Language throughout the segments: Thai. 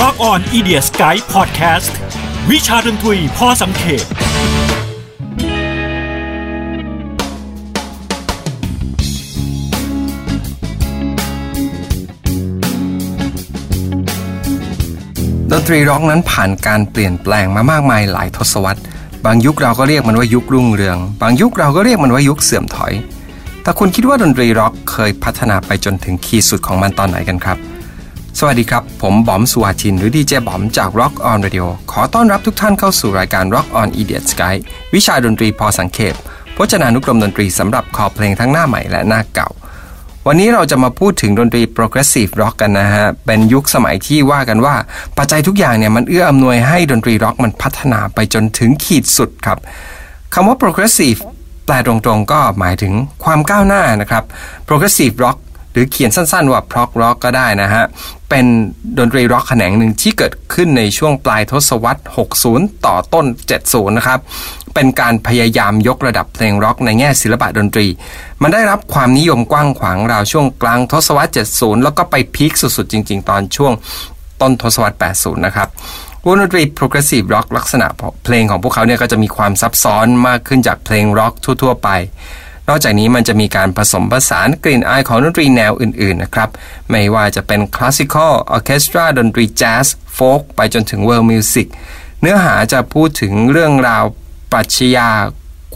Rock on i d i a Sky Podcast วิชาดนตรีพอสังเขปดนตรีร็อกนั้นผ่านการเปลี่ยนแปลงมามากมายหลายทศวรรษ บางยุคเราก็เรียกมันว่ายุครุ่งเรือง บางยุคเราก็เรียกมันว่ายุคเสื่อมถอย แต่คุณคิดว่าดนตรีร็อกเคยพัฒนาไปจนถึงขีดสุดของมันตอนไหนกันครับ วัสดีครับ ผมบอมสุวาชิน หรือดีเจบอมจาก Rock on Radio ขอต้อนรับทุกท่านเข้าสู่รายการ Rock on Idiot Sky วิชาดนตรีพอสังเขปพจนานุกรมดนตรีสำหรับคอเพลงทั้งหน้าใหม่และหน้าเก่า วันนี้เราจะมาพูดถึงดนตรี progressive rock กันนะฮะ เป็นยุคสมัยที่ว่ากันว่า ปัจจัยทุกอย่างเนี่ยมันเอื้ออำนวยให้ดนตรีร็อกมันพัฒนาไปจนถึงขีดสุดครับคำว่า progressive แปลตรงๆก็หมายถึงความก้าวหน้านะครับ progressive rock หรือเขียนสั้นๆว่า prog rock ก็ได้นะฮะ เป็นดนตรีร็อกแขนงหนึ่งที่เกิดขึ้นในช่วงปลายทศวรรษ 60 ต่อต้น 70 นะครับ เป็นการพยายามยกระดับเพลงร็อกในแง่ศิลปะดนตรี มันได้รับความนิยมกว้างขวางราวช่วงกลางทศวรรษ 70 แล้วก็ไปพีคสุดๆ จริง ๆ ตอนช่วงต้นทศวรรษ 80 นะครับวงดนตรี progressive rock ลักษณะเพลงของพวกเขาเนี่ยก็จะมีความซับซ้อนมากขึ้นจากเพลงร็อกทั่ว ๆ ไป นอกจากนี้มันจะมีการผสมผสานกลิ่นอายของดนตรีแนวอื่นๆนะครับ ไม่ว่าจะเป็น classical orchestra ดนตรีแจ๊ส folk ไปจนถึง world music เนื้อหาจะพูดถึงเรื่องราวปรัชญา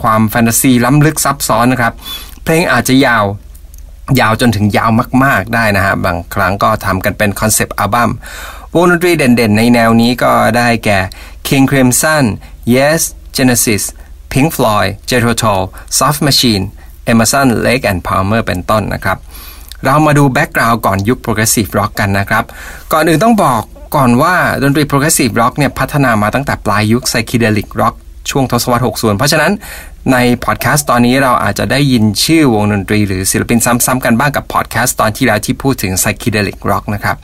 ความแฟนตาซีล้ำลึกซับซ้อนนะครับ เพลงอาจจะยาวยาวจนถึงยาวมาก ๆได้นะฮะบางครั้งก็ทำกันเป็น concept album วงดนตรีเด่นๆ ในแนวนี้ก็ได้แก่ King Crimson Yes Genesis Pink Floyd Jethro Tull Soft Machine Emerson Lake and Palmer เป็นต้นนะครับ เรามาดูแบ็กกราวด์ก่อนยุค Progressive Rock กันนะครับ ก่อนอื่นต้องบอกก่อนว่าดนตรี Progressive Rock เนี่ยพัฒนามาตั้งแต่ปลายยุค Psychedelic Rock ช่วงทศวรรษ 60 เพราะฉะนั้นในพอดแคสต์ตอนนี้เราอาจจะได้ยินชื่อวงดนตรีหรือศิลปินซ้ำๆกันบ้างกับพอดแคสต์ตอนที่แล้วที่พูดถึง Psychedelic Rock นะครับ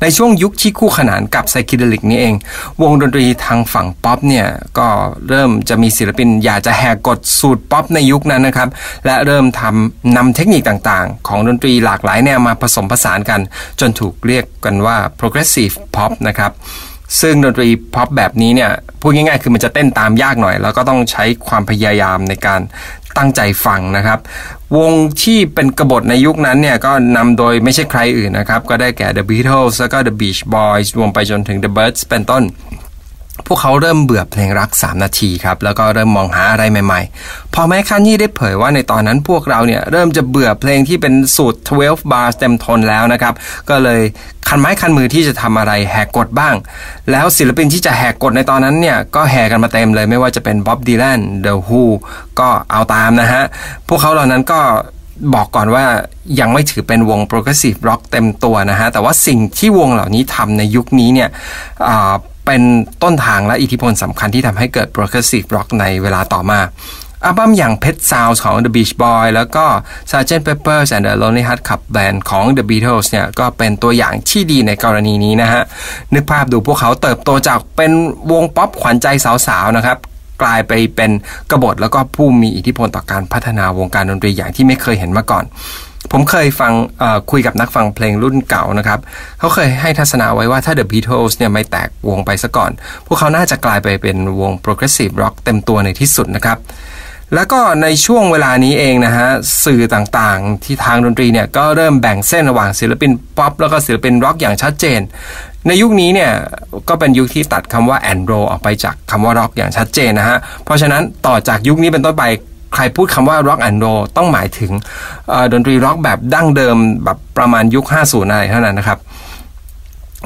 ในช่วงยุคที่คู่ขนานกับ psychedelic นี้เอง วงดนตรีทางฝั่งป๊อปเนี่ยก็เริ่มจะมีศิลปินอยากจะแหกกฎสูตรป๊อปในยุคนั้นนะครับ และเริ่มทำนำเทคนิคต่างๆ ของดนตรีหลากหลายแนวมาผสมผสานกัน จนถูกเรียกกันว่า progressive pop นะครับ ซึ่งดนตรีพ็อปแบบนี้เนี่ยพูดง่ายๆ คือมันจะเต้นตามยากหน่อย แล้วก็ต้องใช้ความพยายามในการตั้งใจฟังนะครับ วงที่เป็นกบฏในยุคนั้นเนี่ยก็นำโดยไม่ใช่ใครอื่นนะครับ ก็ได้แก่ The Beatles แล้วก็ The Beach Boys รวมไปจนถึง The Birds เป็นต้น พวกเขาเริ่มเบื่อเพลงรัก 3 นาทีครับแล้วก็เริ่มมองหาอะไรใหม่ ๆ พอแม้คันยี่ได้เผยว่าในตอนนั้นพวกเราเนี่ยเริ่มจะเบื่อเพลงที่เป็นสูตร 12 bars เต็มทนแล้วนะครับ ก็เลยคันไม้คันมือที่จะทำอะไรแหกกฎบ้าง แล้วศิลปินที่จะแหกกฎในตอนนั้นเนี่ยก็แห่กันมาเต็มเลยไม่ว่าจะเป็นบ๊อบดีแลน The Who ก็เอาตามนะฮะพวกเขาเหล่านั้นก็บอกก่อนว่ายังไม่ถือเป็นวง progressive rock เต็มตัวนะฮะแต่ว่าสิ่งที่วงเหล่านี้ทำในยุคนี้เนี่ย เป็นต้นทางและอิทธิพลสำคัญที่ทำให้เกิด progressive rock ในเวลาต่อมาอัลบั้มอย่าง Pet Sounds ของ The Beach Boy แล้วก็ Sgt. Pepper's and the Lonely Heart Club Band ของ The Beatles เนี่ยก็เป็นตัวอย่างที่ดีในกรณีนี้นะฮะ นึกภาพดูพวกเขาเติบโตจากเป็นวงป๊อปขวัญใจสาวๆ นะครับ กลายไปเป็นกบฏแล้วก็ผู้มีอิทธิพลต่อการพัฒนาวงการดนตรีอย่างที่ไม่เคยเห็นมาก่อน ผมเคยฟังคุยกับนักฟังเพลงรุ่นเก่านะครับ เขาเคยให้ทัศนาไว้ว่าถ้า The Beatles เนี่ยไม่แตกวงไปซะก่อน พวกเขาน่าจะกลายไปเป็นวง progressive rock เต็มตัวในที่สุดนะครับ แล้วก็ในช่วงเวลานี้เองนะฮะ สื่อต่างๆ ที่ทางดนตรีเนี่ย ก็เริ่มแบ่งเส้นระหว่างศิลปินป๊อปแล้วก็ศิลปินร็อกอย่างชัดเจน ในยุคนี้เนี่ย ก็เป็นยุคที่ตัดคำว่า and roll ออกไปจากคำว่าร็อกอย่างชัดเจนนะฮะเพราะฉะนั้นต่อจากยุคนี้เป็นต้นไป ใครพูดคำว่า rock and roll ต้องหมายถึงดนตรีร็อกแบบดั้งเดิมแบบประมาณยุค 50อะไรเท่านั้นนะครับ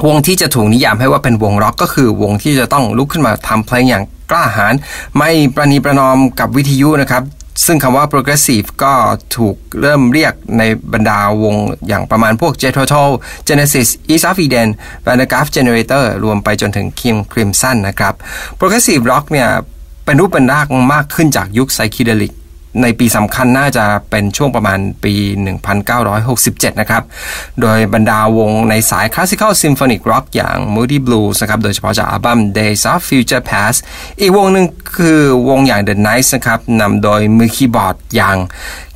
วงที่จะถูกนิยามให้ว่าเป็นวงร็อกก็คือวงที่จะต้องลุกขึ้นมาทำเพลงอย่างกล้าหาญไม่ประนีประนอมกับวิทยุนะครับ ซึ่งคำว่า progressive ก็ถูกเริ่มเรียกในบรรดาวงอย่างประมาณพวก j e t r o Tull Genesis East of Eden v a n d e r g r a f Generator รวมไปจนถึง King Crimson นะครับ progressive rock เนี่ยเป็นรูปเป็นร่างมากขึ้นจากยุค psychedelic ในปีสำคัญน่าจะเป็นช่วงประมาณปี 1967 นะครับ โดยบรรดาวงในสาย Classical Symphonic Rock อย่าง Moody Blues นะครับ โดยเฉพาะจากอัลบั้ม Days of Future Past อีกวงหนึ่งคือวงอย่าง The Nice นะครับนำโดยมือคีย์บอร์ดอย่าง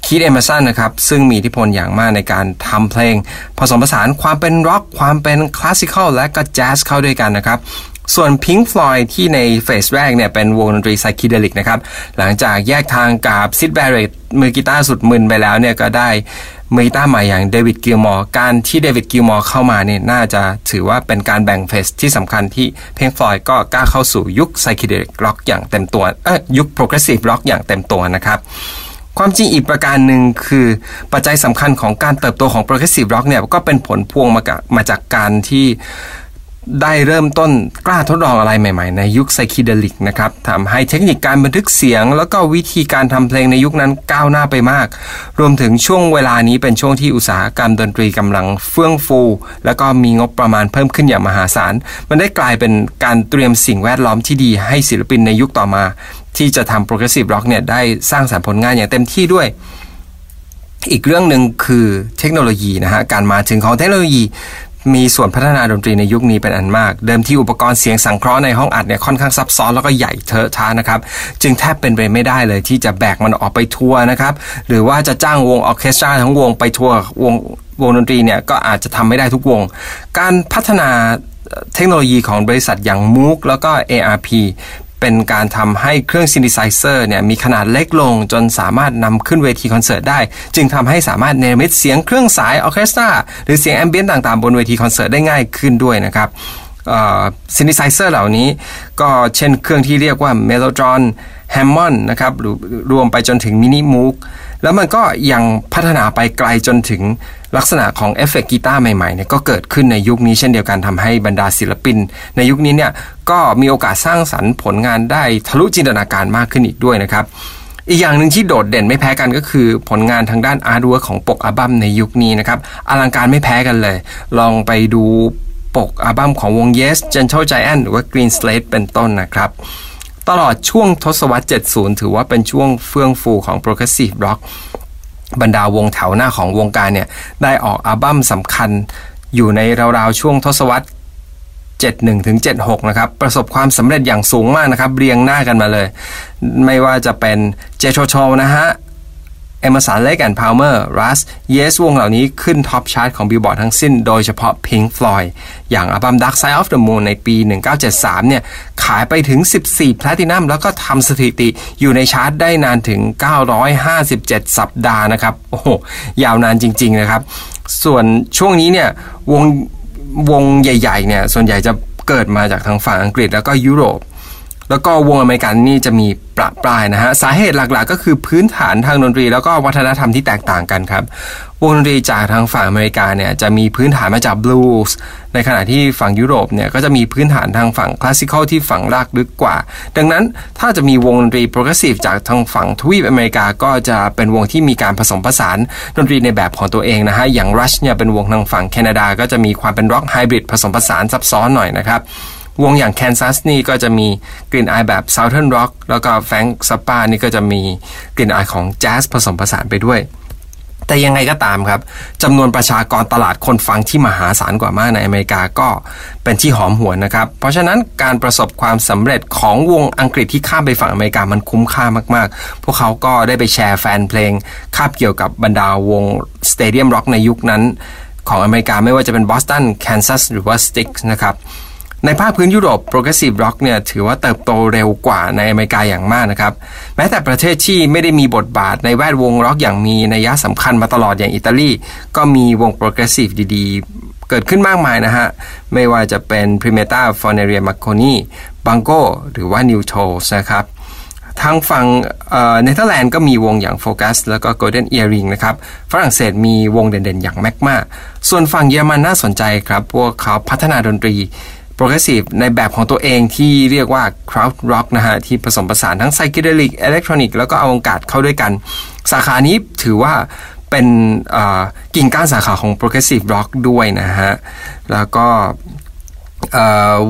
Keith Emerson นะครับ ซึ่งมีอิทธิพลอย่างมากในการทำเพลง ผสมผสานความเป็นร็อก ความเป็น classical และก็แจ๊สเข้าด้วยกันนะครับ ส่วน Pink Floyd ที่ใน phase แรกเนี่ยเป็นวงดนตรี psychedelic นะครับ หลังจากแยกทางกับ Syd Barrett มือกีตาร์สุดมึนไปแล้วเนี่ยก็ได้มือกีตาร์ใหม่อย่าง David Gilmour การที่ David Gilmour เข้ามาเนี่ยน่าจะถือว่าเป็นการแบ่ง phase ที่สำคัญที่ Pink Floyd ก็ก้าวเข้าสู่ยุค psychedelic rock อย่างเต็มตัวเอ้ยยุค progressive rock อย่างเต็มตัวนะครับความจริงอีกประการหนึ่งคือปัจจัยสำคัญของการเติบโตของ Progressive Rock เนี่ยก็เป็นผลพวงมาจากมาจากการที่ ได้เริ่มต้นกล้าทดลองอะไรใหม่ๆ ในยุค psychedelic นะครับทำให้เทคนิคการบันทึกเสียง แล้วก็วิธีการทำเพลงในยุคนั้นก้าวหน้าไปมาก รวมถึงช่วงเวลานี้เป็นช่วงที่อุตสาหกรรมดนตรีกำลังเฟื่องฟู แล้วก็มีงบประมาณเพิ่มขึ้นอย่างมหาศาล มันได้กลายเป็นการเตรียมสิ่งแวดล้อมที่ดีให้ศิลปินในยุคต่อมา ที่จะทำ progressive rock เนี่ยได้สร้างสรรค์ผลงานอย่างเต็มที่ด้วยอีกเรื่องหนึ่งคือเทคโนโลยีนะฮะ การมาถึงของเทคโนโลยี มีส่วนพัฒนาดนตรีในยุคนี้เป็นอันมาก เดิมที่อุปกรณ์เสียงสังเคราะห์ในห้องอัดเนี่ยค่อนข้างซับซ้อนแล้วก็ใหญ่เทอะทะนะครับ จึงแทบเป็นไปไม่ได้เลยที่จะแบกมันออกไปทัวร์นะครับ หรือว่าจะจ้างวงออเคสตราทั้งวงไปทัวร์วงวงดนตรีเนี่ยก็อาจจะทำไม่ได้ทุกวง การพัฒนาเทคโนโลยีของบริษัทอย่าง Moog แล้วก็ ARP เป็นการทำให้เครื่อง synthesizer เนี่ยมีขนาดเล็กลงจนสามารถนำขึ้นเวทีคอนเสิร์ตได้ จึงทำให้สามารถเนรมิตเสียงเครื่องสายออเคสตราหรือเสียง ambient ต่างๆ บนเวทีคอนเสิร์ตได้ง่ายขึ้นด้วยนะครับ synthesizer เหล่านี้ก็เช่นเครื่องที่เรียกว่า Mellotron Hammond นะครับรวมไปจนถึง Minimoog แล้วมันก็ยังพัฒนาไปไกลจนถึงลักษณะของเอฟเฟกกีตาร์ใหม่ๆเนี่ยก็เกิดขึ้นในยุคนี้เช่นเดียวกันทำให้บรรดาศิลปิน ในยุคนี้เนี่ยก็มีโอกาสสร้างสรรค์ผลงานได้ทะลุจินตนาการมากขึ้นอีกด้วยนะครับ อีกอย่างหนึ่งที่โดดเด่นไม่แพ้กันก็คือผลงานทางด้าน artwork ของปกอัลบั้มในยุคนี้นะครับอลังการไม่แพ้กันเลย ลองไปดูปกอัลบั้มของวง Yes Gentle Giant หรือว่า Greenslade เป็นต้นนะครับ ตลอดช่วงทศวรรษ 70 ถือว่าเป็นช่วงเฟื่องฟูของ Progressive Rock บรรดาวงแถวหน้าของวงการเนี่ย ได้ออกอัลบั้มสำคัญอยู่ในราวๆ ช่วงทศวรรษ 71ถึง76 นะครับ ประสบความสำเร็จอย่างสูงมากนะครับ เรียงหน้ากันมาเลย ไม่ว่าจะเป็นเจโชโชนะฮะ Emerson, Lake & Palmer Rush Yes วงเหล่านี้ขึ้น top chart ของบิลบอร์ดทั้งสิ้นโดยเฉพาะ Pink Floyd อย่างอัลบั้ม Dark Side of the Moon ในปี 1973 เนี่ย ขายไปถึง 14 แพลตินัมแล้วก็ทำสถิติอยู่ในชาร์ตได้นานถึง 957 สัปดาห์นะครับ โอ้โห ยาวนานจริง ๆ นะครับ ส่วนช่วงนี้เนี่ย วงวงใหญ่ ๆ เนี่ย ส่วนใหญ่จะเกิดมาจากทางฝั่งอังกฤษแล้วก็ยุโรป แล้วก็วงอเมริกันนี่จะมีประปรายนะฮะสาเหตุหลักๆ ก็คือพื้นฐานทางดนตรี แล้วก็วัฒนธรรมที่แตกต่างกันครับวงดนตรีจากทางฝั่งอเมริกาเนี่ยจะมีพื้นฐานมาจากบลูส์ในขณะที่ฝั่งยุโรปเนี่ยก็จะมีพื้นฐานทางฝั่ง classical ที่ฝังรากลึกกว่า ดังนั้นถ้าจะมีวงดนตรี progressive จากทางฝั่งทวีปอเมริกาก็จะเป็นวงที่มีการผสมผสานดนตรีในแบบของตัวเองนะฮะอย่าง Rush เนี่ยเป็นวงทางฝั่งแคนาดา ก็จะมีความเป็นร็อกไฮบริดผสมผสานซับซ้อนหน่อยนะครับ วงอย่าง Kansas นี่ก็จะมีกลิ่นอายแบบ Southern Rock แล้วก็ Frank Zappa นี่ก็จะมีกลิ่นอายของแจ๊สผสมผสานไปด้วย แต่ยังไงก็ตามครับจำนวนประชากรตลาดคนฟังที่มหาศาลกว่ามากในอเมริกาก็เป็นที่หอมหวนนะครับ เพราะฉะนั้นการประสบความสำเร็จของวงอังกฤษที่ข้ามไปฝั่งอเมริกามันคุ้มค่ามากๆ พวกเขาก็ได้ไปแชร์แฟนเพลงคาบเกี่ยวกับบรรดาวง stadium rock ในยุคนั้นของอเมริกาไม่ว่าจะเป็น Boston Kansas หรือว่า Styx นะครับ ในภาคพื้นยุโรป Progressive Rock เนี่ยถือว่าเติบโตเร็วกว่าในอเมริกาอย่างมากนะครับ แม้แต่ประเทศที่ไม่ได้มีบทบาทในแวดวงร็อกอย่างมีนัยสำคัญมาตลอดอย่างอิตาลี ก็มีวง Progressive ดีๆ เกิดขึ้นมากมายนะฮะ ไม่ว่าจะเป็น Primeta f o n e r i a Marconi Banco หรือว่า New Trolls นะครับทางฝั่งเนเธอร์แลนด์ก็มีวงอย่างโฟกัสแล้วก็ Golden Earring นะครับ ฝรั่งเศสมีวงเด่นๆ อย่างแมกมาส่วนฝั่งเยอรมันน่าสนใจครับ พวกเขาพัฒนาดนตรี progressive ในแบบของตัวเองที่เรียกว่าKrautrock นะฮะ ที่ผสมผสานทั้ง psychedelic electronic แล้วก็อวกาศเข้าด้วยกัน สาขานี้ถือว่าเป็นกิ่งก้านสาขาของ progressive rock ด้วยนะฮะ แล้วก็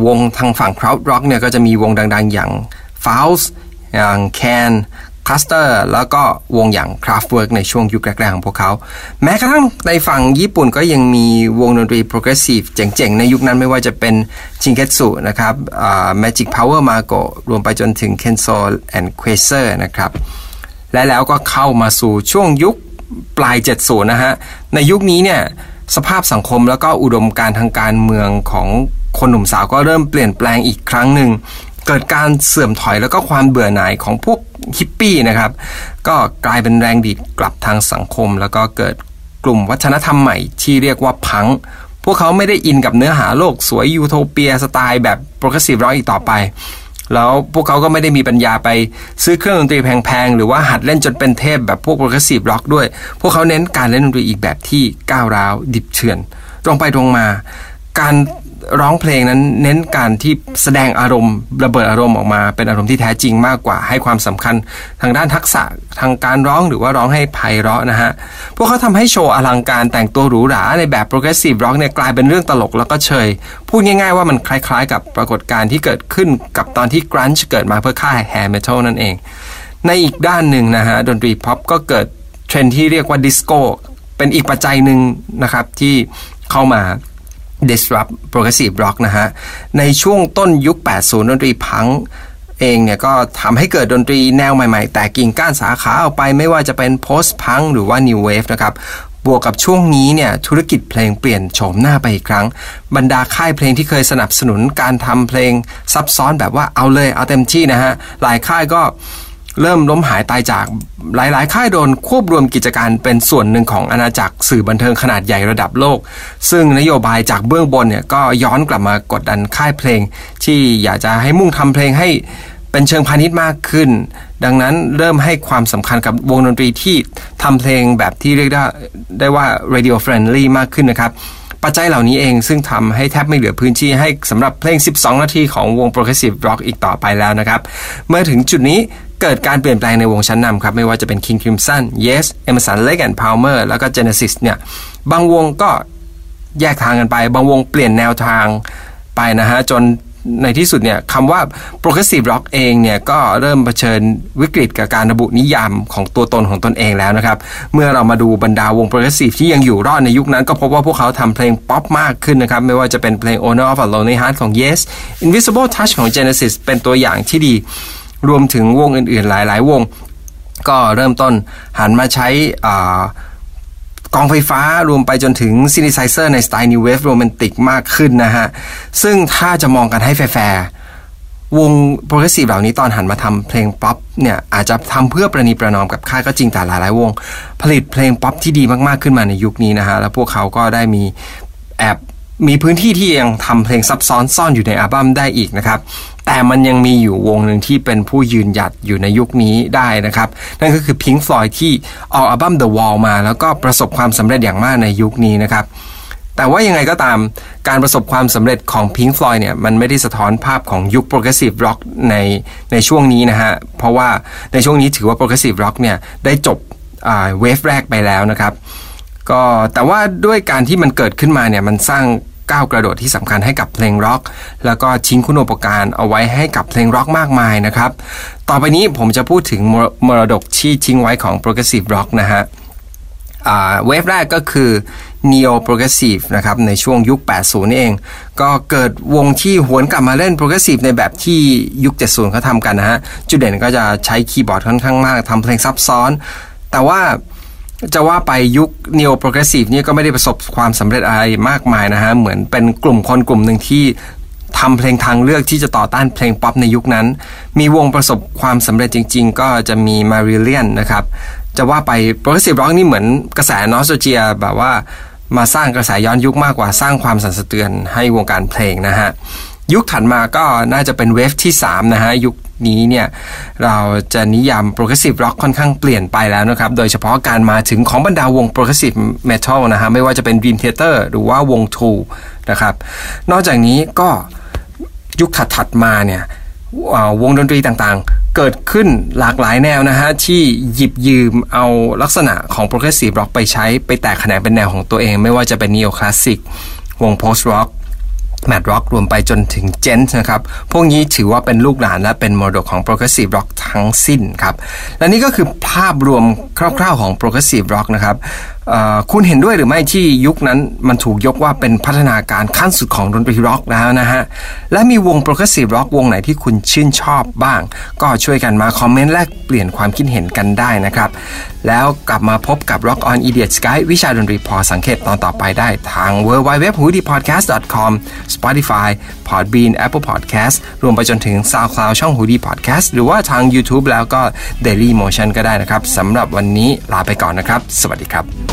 วงทางฝั่ง Krautrock เนี่ยก็จะมีวงดังๆอย่าง f o u l s อย่าง Can Cluster แล้วก็วงอย่าง Kraftwerk ในช่วงยุคแรกๆของพวกเขา แม้กระทั่งในฝั่งญี่ปุ่นก็ยังมีวงดนตรี progressive เจ๋งๆ ในยุคนั้นไม่ว่าจะเป็นชิงเกสุนะครับ Magic Power Mago รวมไปจนถึง Kenzo and Quasar นะครับ และแล้วก็เข้ามาสู่ช่วงยุคปลาย 70 นะฮะ ในยุคนี้เนี่ยสภาพสังคมแล้วก็อุดมการทางการเมืองของคนหนุ่มสาวก็เริ่มเปลี่ยนแปลงอีกครั้งหนึ่ง เกิดการเสื่อมถอยแล้วก็ความเบื่อหน่ายของพวกฮิปปี้นะครับ ก็กลายเป็นแรงดีดกลับทางสังคม แล้วก็เกิดกลุ่มวัฒนธรรมใหม่ที่เรียกว่าพัง พวกเขาไม่ได้อินกับเนื้อหาโลกสวยยูโทเปียสไตล์แบบ progressive rock อีกต่อไป แล้วพวกเขาก็ไม่ได้มีปัญญาไปซื้อเครื่องดนตรีแพงๆ หรือว่าหัดเล่นจนเป็นเทพแบบพวก progressive rock ด้วย พวกเขาเน้นการเล่นดนตรีอีกแบบที่ก้าวร้าวดิบเถื่อนตรงไปตรงมา การ ร้องเพลงนั้นเน้นการที่แสดงอารมณ์ระเบิดอารมณ์ออกมา เป็นอารมณ์ที่แท้จริงมากกว่าให้ความสำคัญ ทางด้านทักษะทางการร้องหรือว่าร้องให้ไพเราะนะฮะ พวกเขาทำให้โชว์อลังการแต่งตัวหรูหราในแบบ progressive rock เนี่ยกลายเป็นเรื่องตลกแล้วก็เชย พูดง่ายๆว่ามันคล้ายๆ กับปรากฏการณ์ที่เกิดขึ้นกับตอนที่ grunge เกิดมาเพื่อฆ่า hair metal นั่นเอง ในอีกด้านหนึ่งนะฮะดนตรีพ็อปก็เกิดเทรนด์ที่เรียกว่าดิสโก้เป็นอีกปัจจัยหนึ่งนะครับที่เข้ามา disrupt progressive rock นะฮะ ในช่วงต้นยุค 80 ดนตรีพังเองเนี่ยก็ทำให้เกิดดนตรีแนวใหม่ๆ แตกกิ่งก้านสาขาออกไปไม่ว่าจะเป็น post punk หรือว่า new wave นะครับบวกกับช่วงนี้เนี่ยธุรกิจเพลงเปลี่ยนโฉมหน้าไปอีกครั้ง บรรดาค่ายเพลงที่เคยสนับสนุนการทำเพลงซับซ้อนแบบว่าเอาเลยเอาเต็มที่นะฮะหลายค่ายก็ เริ่มล้มหายตายจากหลายๆ ค่ายโดนควบรวมกิจการเป็นส่วนหนึ่งของอาณาจักรสื่อบันเทิงขนาดใหญ่ระดับโลก ซึ่งนโยบายจากเบื้องบนเนี่ยก็ย้อนกลับมากดดันค่ายเพลง ที่อยากจะให้มุ่งทำเพลงให้เป็นเชิงพาณิชย์มากขึ้น ดังนั้นเริ่มให้ความสำคัญกับวงดนตรีที่ทำเพลงแบบที่เรียกได้ได้ว่า radio friendly มากขึ้นนะครับ ปัจจัยเหล่านี้เองซึ่งทำให้แทบไม่เหลือพื้นที่ให้สำหรับเพลง 12 นาทีของวง progressive rock อีกต่อไปแล้วนะครับ เมื่อถึงจุดนี้เกิดการเปลี่ยนแปลงในวงชั้นนำครับ ไม่ว่าจะเป็น King Crimson Yes Emerson Lake and Palmer แล้วก็ Genesis เนี่ย บางวงก็แยกทางกันไป บางวงเปลี่ยนแนวทางไปนะฮะ จน ในที่สุดเนี่ยคำว่า progressive rock เองเนี่ยก็เริ่มเผชิญวิกฤตกับการระบุนิยามของตัวตนของตนเองแล้วนะครับ เมื่อเรามาดูบรรดาวง progressive ที่ยังอยู่รอดในยุคนั้น ก็พบว่าพวกเขาทำเพลงป๊อปมากขึ้นนะครับ ไม่ว่าจะเป็นเพลง Owner of a Lonely Heart ของ Yes Invisible Touch ของ Genesis เป็นตัวอย่างที่ดี รวมถึงวงอื่นๆ หลาย ๆ วง ก็เริ่มต้นหันมาใช้ กลองไฟฟ้ารวมไปจนถึง synthesizer ในสไตล์ new wave romantic มากขึ้นนะฮะ ซึ่งถ้าจะมองกันให้แฟร์วง progressive เหล่านี้ตอนหันมาทำเพลงป๊อปเนี่ยอาจจะทำเพื่อประนีประนอมกับค่ายก็จริงแต่หลาย ๆ วง ผลิตเพลงป๊อปที่ดีมาก ๆ ขึ้นมาในยุคนี้นะฮะ แล้วพวกเขาก็ได้มีแอบมีพื้นที่ที่ยังทำเพลงซับซ้อนซ่อนอยู่ในอัลบั้มได้อีกนะครับ แต่มันยังมีอยู่วงหนึ่งที่เป็นผู้ยืนหยัดอยู่ในยุคนี้ได้นะครับ นั่นก็คือ Pink Floyd ที่ออกอัลบั้ม The Wall มา แล้วก็ประสบความสำเร็จอย่างมากในยุคนี้นะครับแต่ว่ายังไงก็ตามการประสบความสำเร็จของ Pink Floyd เนี่ยมันไม่ได้สะท้อนภาพของยุค Progressive Rock ในในช่วงนี้นะฮะ เพราะว่าในช่วงนี้ถือว่า Progressive Rock เนี่ยได้จบเวฟแรกไปแล้วนะครับ ก็แต่ว่าด้วยการที่มันเกิดขึ้นมาเนี่ยมันสร้าง ก้าวกระโดดที่สำคัญให้กับเพลงร็อก แล้วก็ทิ้งคุณอุปการเอาไว้ให้กับเพลงร็อกมากมายนะครับ ต่อไปนี้ผมจะพูดถึงมรดกที่ทิ้งไว้ของ progressive rock นะฮะเวฟแรกก็คือ neo progressive นะครับในช่วงยุค 80 นี่เอง ก็เกิดวงที่หวนกลับมาเล่น progressive ในแบบที่ยุค 70เขาทำกันนะฮะ จุดเด่นก็จะใช้คีย์บอร์ดค่อนข้างมากทำเพลงซับซ้อน แต่ว่า จะว่าไปยุค neo progressive นี่ก็ไม่ได้ประสบความสำเร็จอะไรมากมายนะฮะ เหมือนเป็นกลุ่มคนกลุ่มหนึ่งที่ทำเพลงทางเลือกที่จะต่อต้านเพลงป๊อปในยุคนั้น มีวงประสบความสำเร็จจริง ๆ ก็จะมี Marillion นะครับ จะว่าไป progressive rock นี่เหมือนกระแส nostalgia แบบว่ามาสร้างกระแสย้อนยุคมากกว่าสร้างความสั่นสะเทือนให้วงการเพลงนะฮะ ยุคถัดมาก็น่าจะเป็น wave ที่ 3 นะฮะ ยุคนี้เนี่ยเราจะนิยาม progressive rock ค่อนข้างเปลี่ยนไปแล้วนะครับ โดยเฉพาะการมาถึงของบรรดาวง progressive metal นะฮะ ไม่ว่าจะเป็น Dream Theater หรือว่าวง Tool นะครับ นอกจากนี้ก็ยุคถัดๆมาเนี่ยวงดนตรีต่างๆ เกิดขึ้นหลากหลายแนวนะฮะ ที่หยิบยืมเอาลักษณะของ progressive rock ไปใช้ไปแตกแขนงเป็นแนวของตัวเอง ไม่ว่าจะเป็น neo classical post rock math rock รวมไปจนถึง djent นะครับ พวกนี้ถือว่าเป็นลูกหลานและเป็นมรดกของ progressive rock ทั้งสิ้นครับ และนี่ก็คือภาพรวมคร่าวๆของ progressive rock นะครับ คุณเห็นด้วยหรือไม่ที่ยุคนั้นมันถูกยกว่าเป็นพัฒนาการขั้นสุดของดนตรีร็อกแล้วนะฮะ และมีวง progressive rock วงไหนที่คุณชื่นชอบบ้าง ก็ช่วยกันมา comment แลกเปลี่ยนความคิดเห็นกันได้นะครับ แล้วกลับมาพบกับ Rock on Idiot Sky วิชาดนตรีพอสังเกตตอนต่อไปได้ทาง w w w h o o d y p o d c a s t c o m Spotify Podbean Apple Podcast รวมไปจนถึง SoundCloud ช่อง h o o d y Podcast หรือว่าทาง YouTube แล้วก็ Daily Motion ก็ได้นะครับสำหรับวันนี้ลาไปก่อนนะครับ สวัสดีครับ